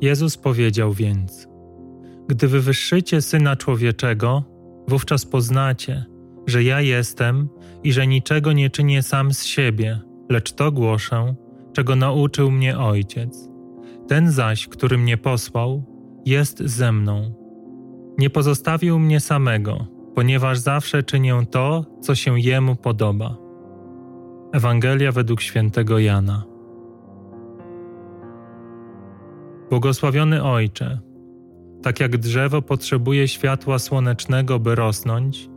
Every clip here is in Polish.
Jezus powiedział więc: Gdy wywyższycie syna człowieczego, wówczas poznacie, że ja jestem i że niczego nie czynię sam z siebie, lecz to głoszę, czego nauczył mnie ojciec. Ten zaś, który mnie posłał, jest ze mną. Nie pozostawił mnie samego, ponieważ zawsze czynię to, co się jemu podoba. Ewangelia według świętego Jana. Błogosławiony Ojcze, tak jak drzewo potrzebuje światła słonecznego, by rosnąć,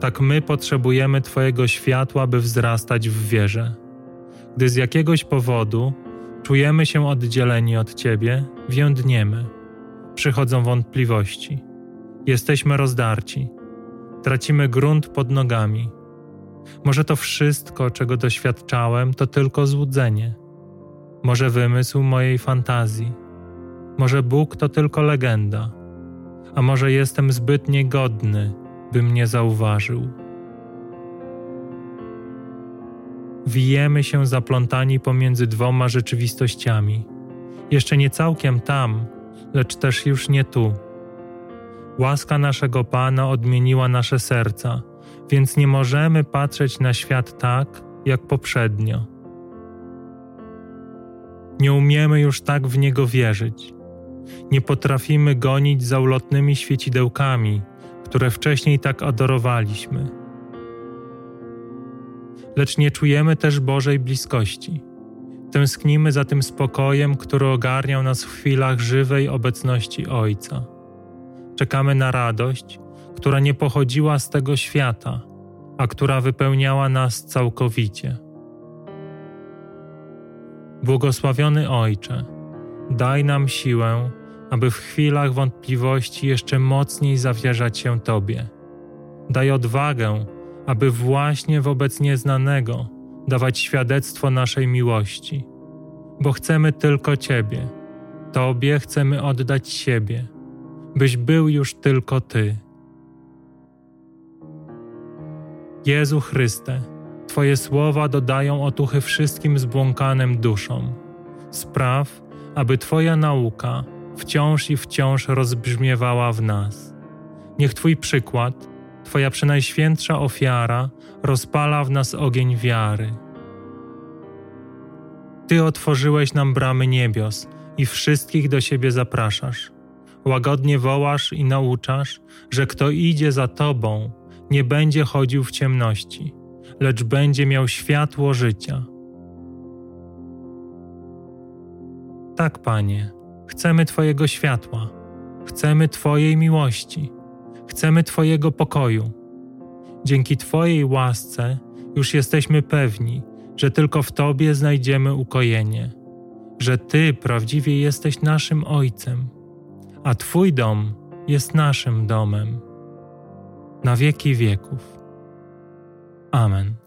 tak my potrzebujemy Twojego światła, by wzrastać w wierze. Gdy z jakiegoś powodu czujemy się oddzieleni od Ciebie, więdniemy, przychodzą wątpliwości, jesteśmy rozdarci, tracimy grunt pod nogami. Może to wszystko, czego doświadczałem, to tylko złudzenie, może wymysł mojej fantazji może Bóg to tylko legenda, a może jestem zbyt niegodny, by mnie zauważył. Wijemy się zaplątani pomiędzy dwoma rzeczywistościami, jeszcze nie całkiem tam, lecz też już nie tu. Łaska naszego Pana odmieniła nasze serca, więc nie możemy patrzeć na świat tak, jak poprzednio. Nie umiemy już tak w niego wierzyć. Nie potrafimy gonić za ulotnymi świecidełkami, które wcześniej tak adorowaliśmy. Lecz nie czujemy też Bożej bliskości. Tęsknimy za tym spokojem, który ogarniał nas w chwilach żywej obecności Ojca. Czekamy na radość, która nie pochodziła z tego świata, a która wypełniała nas całkowicie. Błogosławiony Ojcze, Daj nam siłę, aby w chwilach wątpliwości jeszcze mocniej zawierzać się Tobie. Daj odwagę, aby właśnie wobec nieznanego dawać świadectwo naszej miłości, bo chcemy tylko Ciebie. Tobie chcemy oddać siebie, byś był już tylko Ty. Jezu Chryste, Twoje słowa dodają otuchy wszystkim zbłąkanym duszom. Spraw, aby Twoja nauka wciąż i wciąż rozbrzmiewała w nas. Niech Twój przykład, Twoja przenajświętsza ofiara rozpala w nas ogień wiary. Ty otworzyłeś nam bramy niebios i wszystkich do siebie zapraszasz. Łagodnie wołasz i nauczasz, że kto idzie za Tobą, nie będzie chodził w ciemności, lecz będzie miał światło życia. Tak, Panie, chcemy Twojego światła, chcemy Twojej miłości, chcemy Twojego pokoju. Dzięki Twojej łasce już jesteśmy pewni, że tylko w Tobie znajdziemy ukojenie, że Ty prawdziwie jesteś naszym Ojcem, a Twój dom jest naszym domem. Na wieki wieków. Amen.